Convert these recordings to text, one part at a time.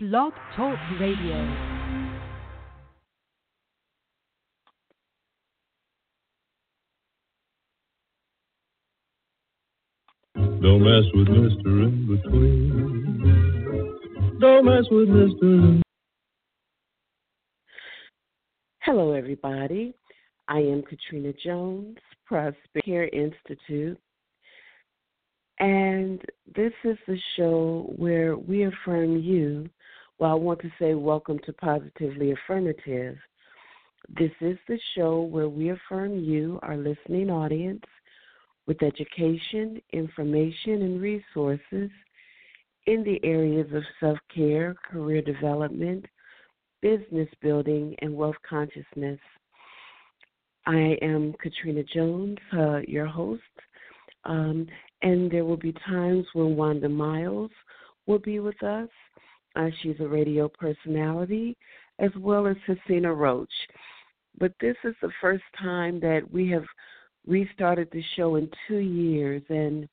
Blog Talk Radio. Don't mess with Mr. In Between. Don't mess with Mr. In Hello, everybody. I am Katrina Jones, Prosper Care Institute. And this is the show where we affirm you. Well, I want to say welcome to Positively Affirmative. This is the show where we affirm you, our listening audience, with education, information, and resources in the areas of self care, career development, business building, and wealth consciousness. I am Katrina Jones, uh, your host, um, and there will be times when Wanda Miles will be with us. Uh, she's a radio personality, as well as Hasina Roach. But this is the first time that we have restarted the show in two years, and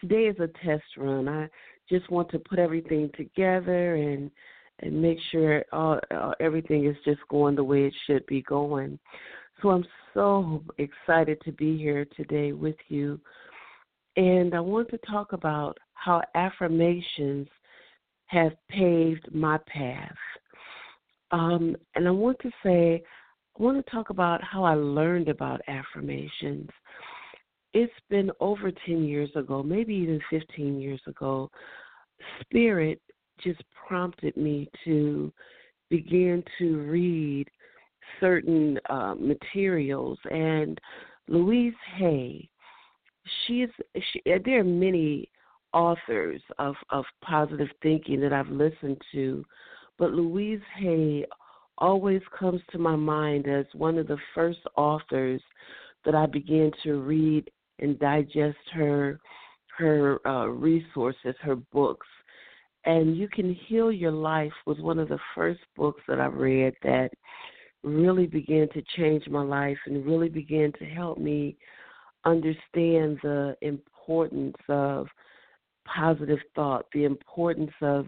today is a test run. I just want to put everything together and and make sure all, uh, everything is just going the way it should be going. So I'm so excited to be here today with you, and I want to talk about how affirmations have paved my path. Um, and I want to say I want to talk about how I learned about affirmations. It's been over 10 years ago, maybe even 15 years ago. Spirit just prompted me to begin to read certain uh, materials. And Louise Hay, she is, she, there are many authors of, of positive thinking that I've listened to, but Louise Hay always comes to my mind as one of the first authors that I began to read and digest her her uh, resources, her books. And You Can Heal Your Life was one of the first books that I read that really began to change my life and really began to help me understand the importance of positive thought, the importance of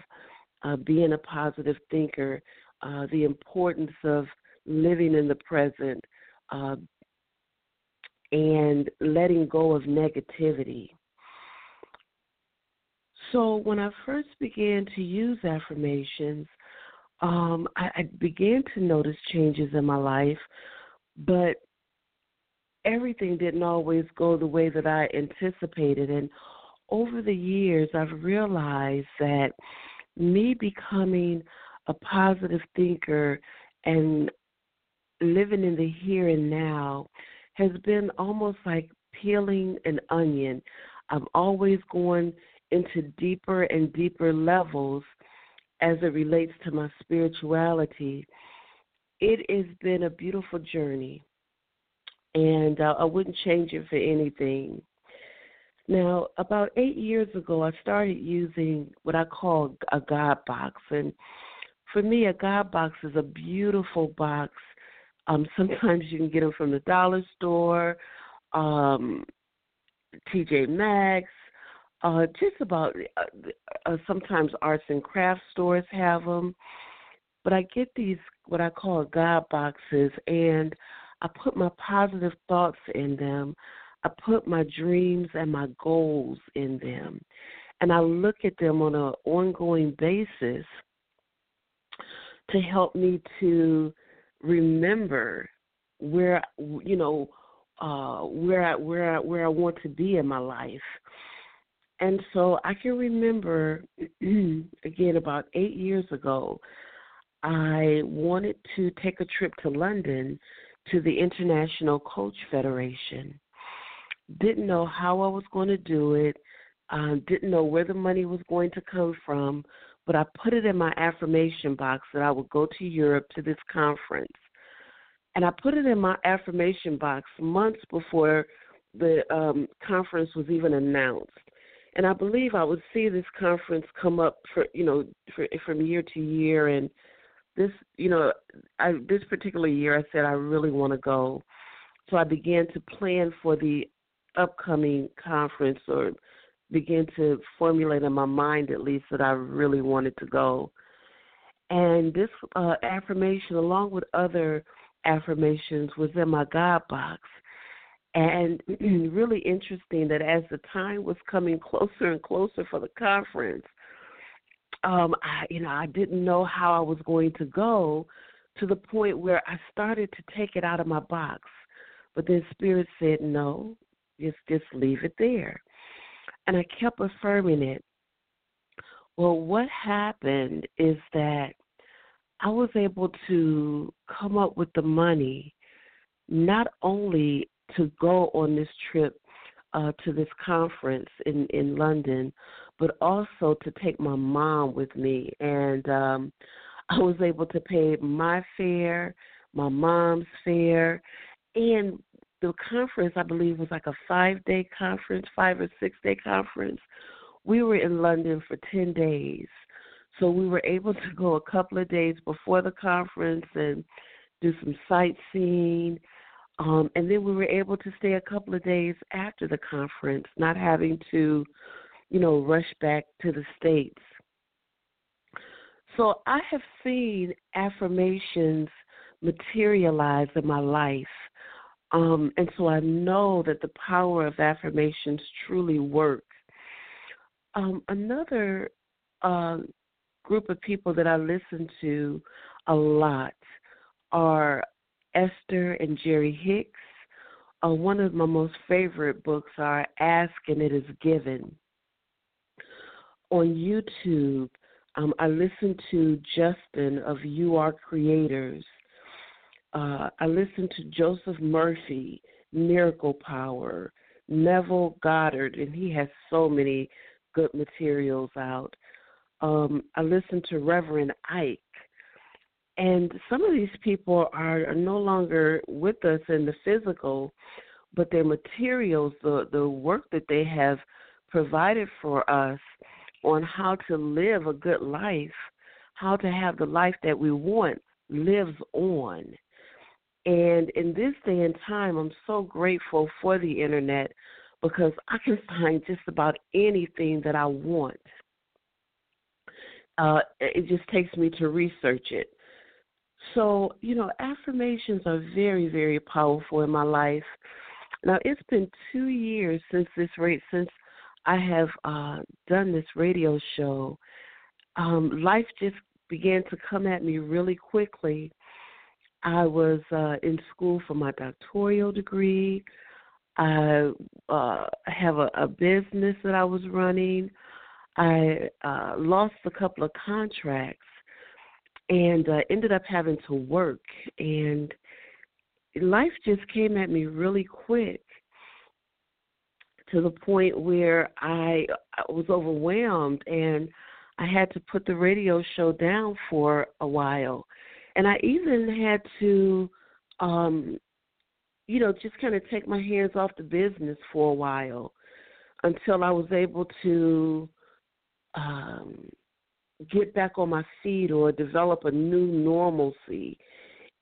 uh, being a positive thinker, uh, the importance of living in the present uh, and letting go of negativity. So, when I first began to use affirmations, um, I, I began to notice changes in my life, but everything didn't always go the way that I anticipated. And over the years, I've realized that me becoming a positive thinker and living in the here and now has been almost like peeling an onion. I'm always going into deeper and deeper levels as it relates to my spirituality. It has been a beautiful journey, and uh, I wouldn't change it for anything. Now, about eight years ago, I started using what I call a God box, and for me, a God box is a beautiful box. Um, sometimes you can get them from the dollar store, um, TJ Maxx, uh, just about. Uh, uh, sometimes arts and craft stores have them, but I get these what I call God boxes, and I put my positive thoughts in them. I put my dreams and my goals in them, and I look at them on an ongoing basis to help me to remember where you know uh where I, where I, where I want to be in my life. And so I can remember again about 8 years ago I wanted to take a trip to London to the International Coach Federation. Didn't know how I was going to do it. Um, didn't know where the money was going to come from, but I put it in my affirmation box that I would go to Europe to this conference. And I put it in my affirmation box months before the um, conference was even announced. And I believe I would see this conference come up for you know for, from year to year. And this you know I, this particular year I said I really want to go, so I began to plan for the upcoming conference or begin to formulate in my mind, at least, that I really wanted to go. And this uh, affirmation, along with other affirmations, was in my God box. And really interesting that as the time was coming closer and closer for the conference, um, I, you know, I didn't know how I was going to go to the point where I started to take it out of my box. But then Spirit said, no, just just leave it there. And I kept affirming it. Well, what happened is that I was able to come up with the money not only to go on this trip uh, to this conference in in London, but also to take my mom with me. And um, I was able to pay my fare, my mom's fare, and the conference I believe was like a five day conference, five or six day conference. We were in London for ten days. So we were able to go a couple of days before the conference and do some sightseeing. Um, and then we were able to stay a couple of days after the conference, not having to, you know, rush back to the States. So I have seen affirmations materialize in my life. Um, and so I know that the power of affirmations truly works. Um, another uh, group of people that I listen to a lot are Esther and Jerry Hicks. Uh, one of my most favorite books are Ask and It Is Given. On YouTube, um, I listen to Justin of You Are Creators. Uh, I listen to Joseph Murphy, Miracle Power, Neville Goddard, and he has so many good materials out um, I listened to Reverend Ike. And some of these people are, are no longer with us in the physical, but their materials, the, the work that they have provided for us on how to live a good life, how to have the life that we want, lives on. And in this day and time, I'm so grateful for the internet because I can find just about anything that I want uh, it just takes me to research it. So, you know, affirmations are very, very powerful in my life. Now, it's been two years since this rate, since I have uh, done this radio show. Um, life just began to come at me really quickly. I was uh, in school for my doctoral degree. I uh, have a, a business that I was running. I uh, lost a couple of contracts and uh, ended up having to work. And life just came at me really quick to the point where I, I was overwhelmed and I had to put the radio show down for a while. And I even had to, um, you know, just kind of take my hands off the business for a while until I was able to um, get back on my feet or develop a new normalcy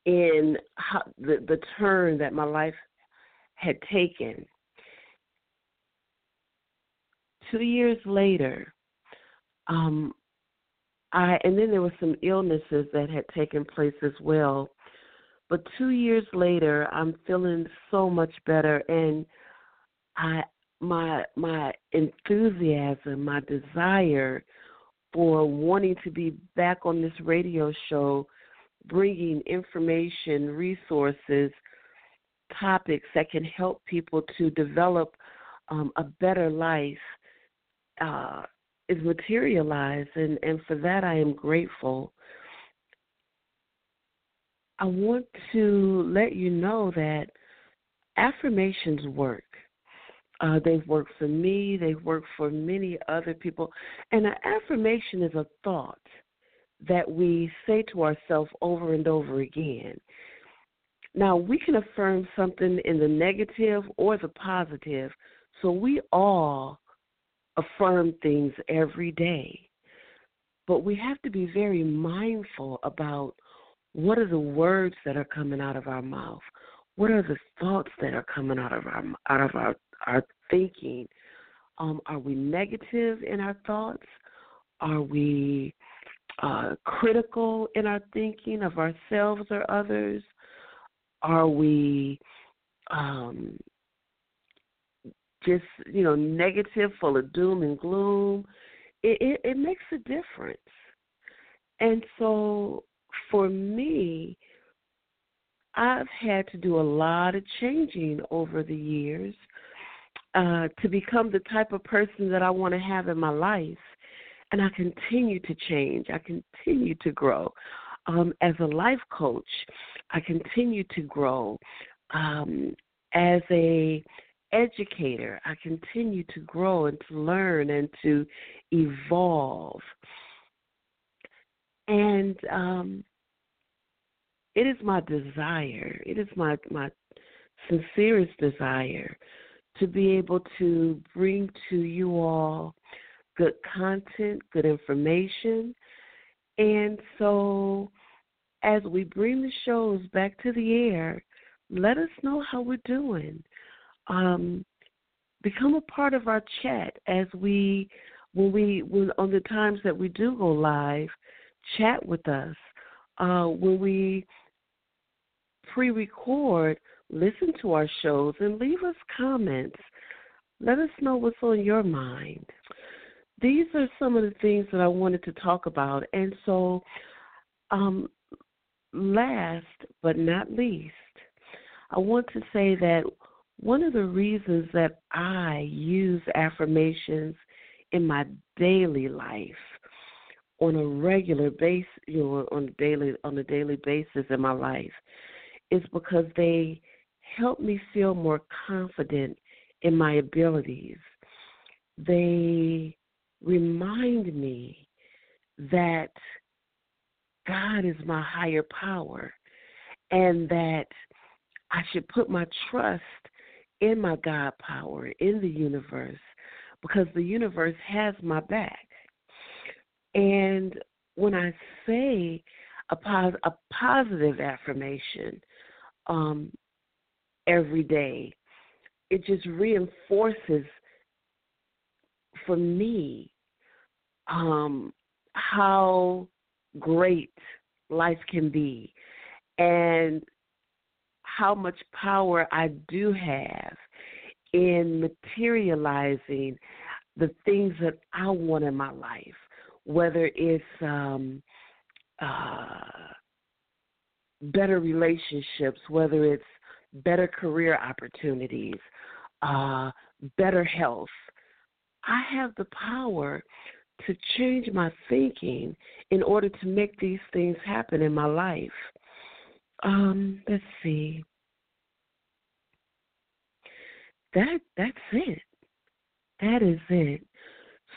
in how, the the turn that my life had taken. Two years later, um, I and then there were some illnesses that had taken place as well. But two years later, I'm feeling so much better, and I my my enthusiasm, my desire for wanting to be back on this radio show, bringing information, resources, topics that can help people to develop um, a better life uh, is materialized, and, and for that I am grateful. I want to let you know that affirmations work. Uh, they've worked for me, they've worked for many other people. And an affirmation is a thought that we say to ourselves over and over again. Now, we can affirm something in the negative or the positive, so we all affirm things every day. But we have to be very mindful about what are the words that are coming out of our mouth? What are the thoughts that are coming out of our out of our our thinking. Um, are we negative in our thoughts? Are we uh, critical in our thinking of ourselves or others? Are we um, just you know negative, full of doom and gloom? It, it, it makes a difference. And so for me, I've had to do a lot of changing over the years uh, to become the type of person that I want to have in my life. And I continue to change. I continue to grow. Um, as a life coach, I continue to grow. Um, as a educator, I continue to grow and to learn and to evolve. And um, it is my desire, it is my, my sincerest desire to be able to bring to you all good content, good information. And so, as we bring the shows back to the air, let us know how we're doing. Um, become a part of our chat as we, when we, when on the times that we do go live, chat with us. Uh, when we pre-record, listen to our shows and leave us comments. Let us know what's on your mind. These are some of the things that I wanted to talk about. And so, um, last but not least, I want to say that one of the reasons that I use affirmations in my daily life on a regular basis, you know, on a daily on a daily basis in my life is because they help me feel more confident in my abilities. They remind me that God is my higher power and that I should put my trust in my God power, in the universe, because the universe has my back. And when I say a, pos- a positive affirmation, um, every day. It just reinforces for me um, how great life can be and how much power I do have in materializing the things that I want in my life, whether it's um, uh, better relationships, whether it's better career opportunities, uh, better health. I have the power to change my thinking in order to make these things happen in my life. Um, let's see. That that's it. That is it.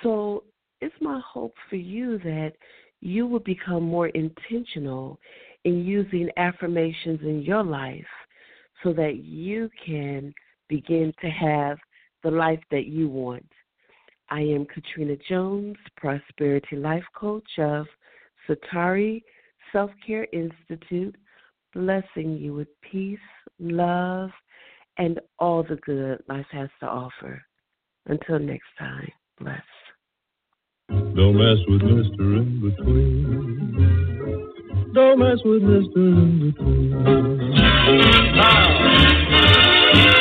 So it's my hope for you that you will become more intentional in using affirmations in your life so that you can begin to have the life that you want. I am Katrina Jones, Prosperity Life Coach of Satari Self Care Institute, blessing you with peace, love, and all the good life has to offer. Until next time, bless. Don't mess with Mr. In Between. Don't mess with Mr. In Between. Ah.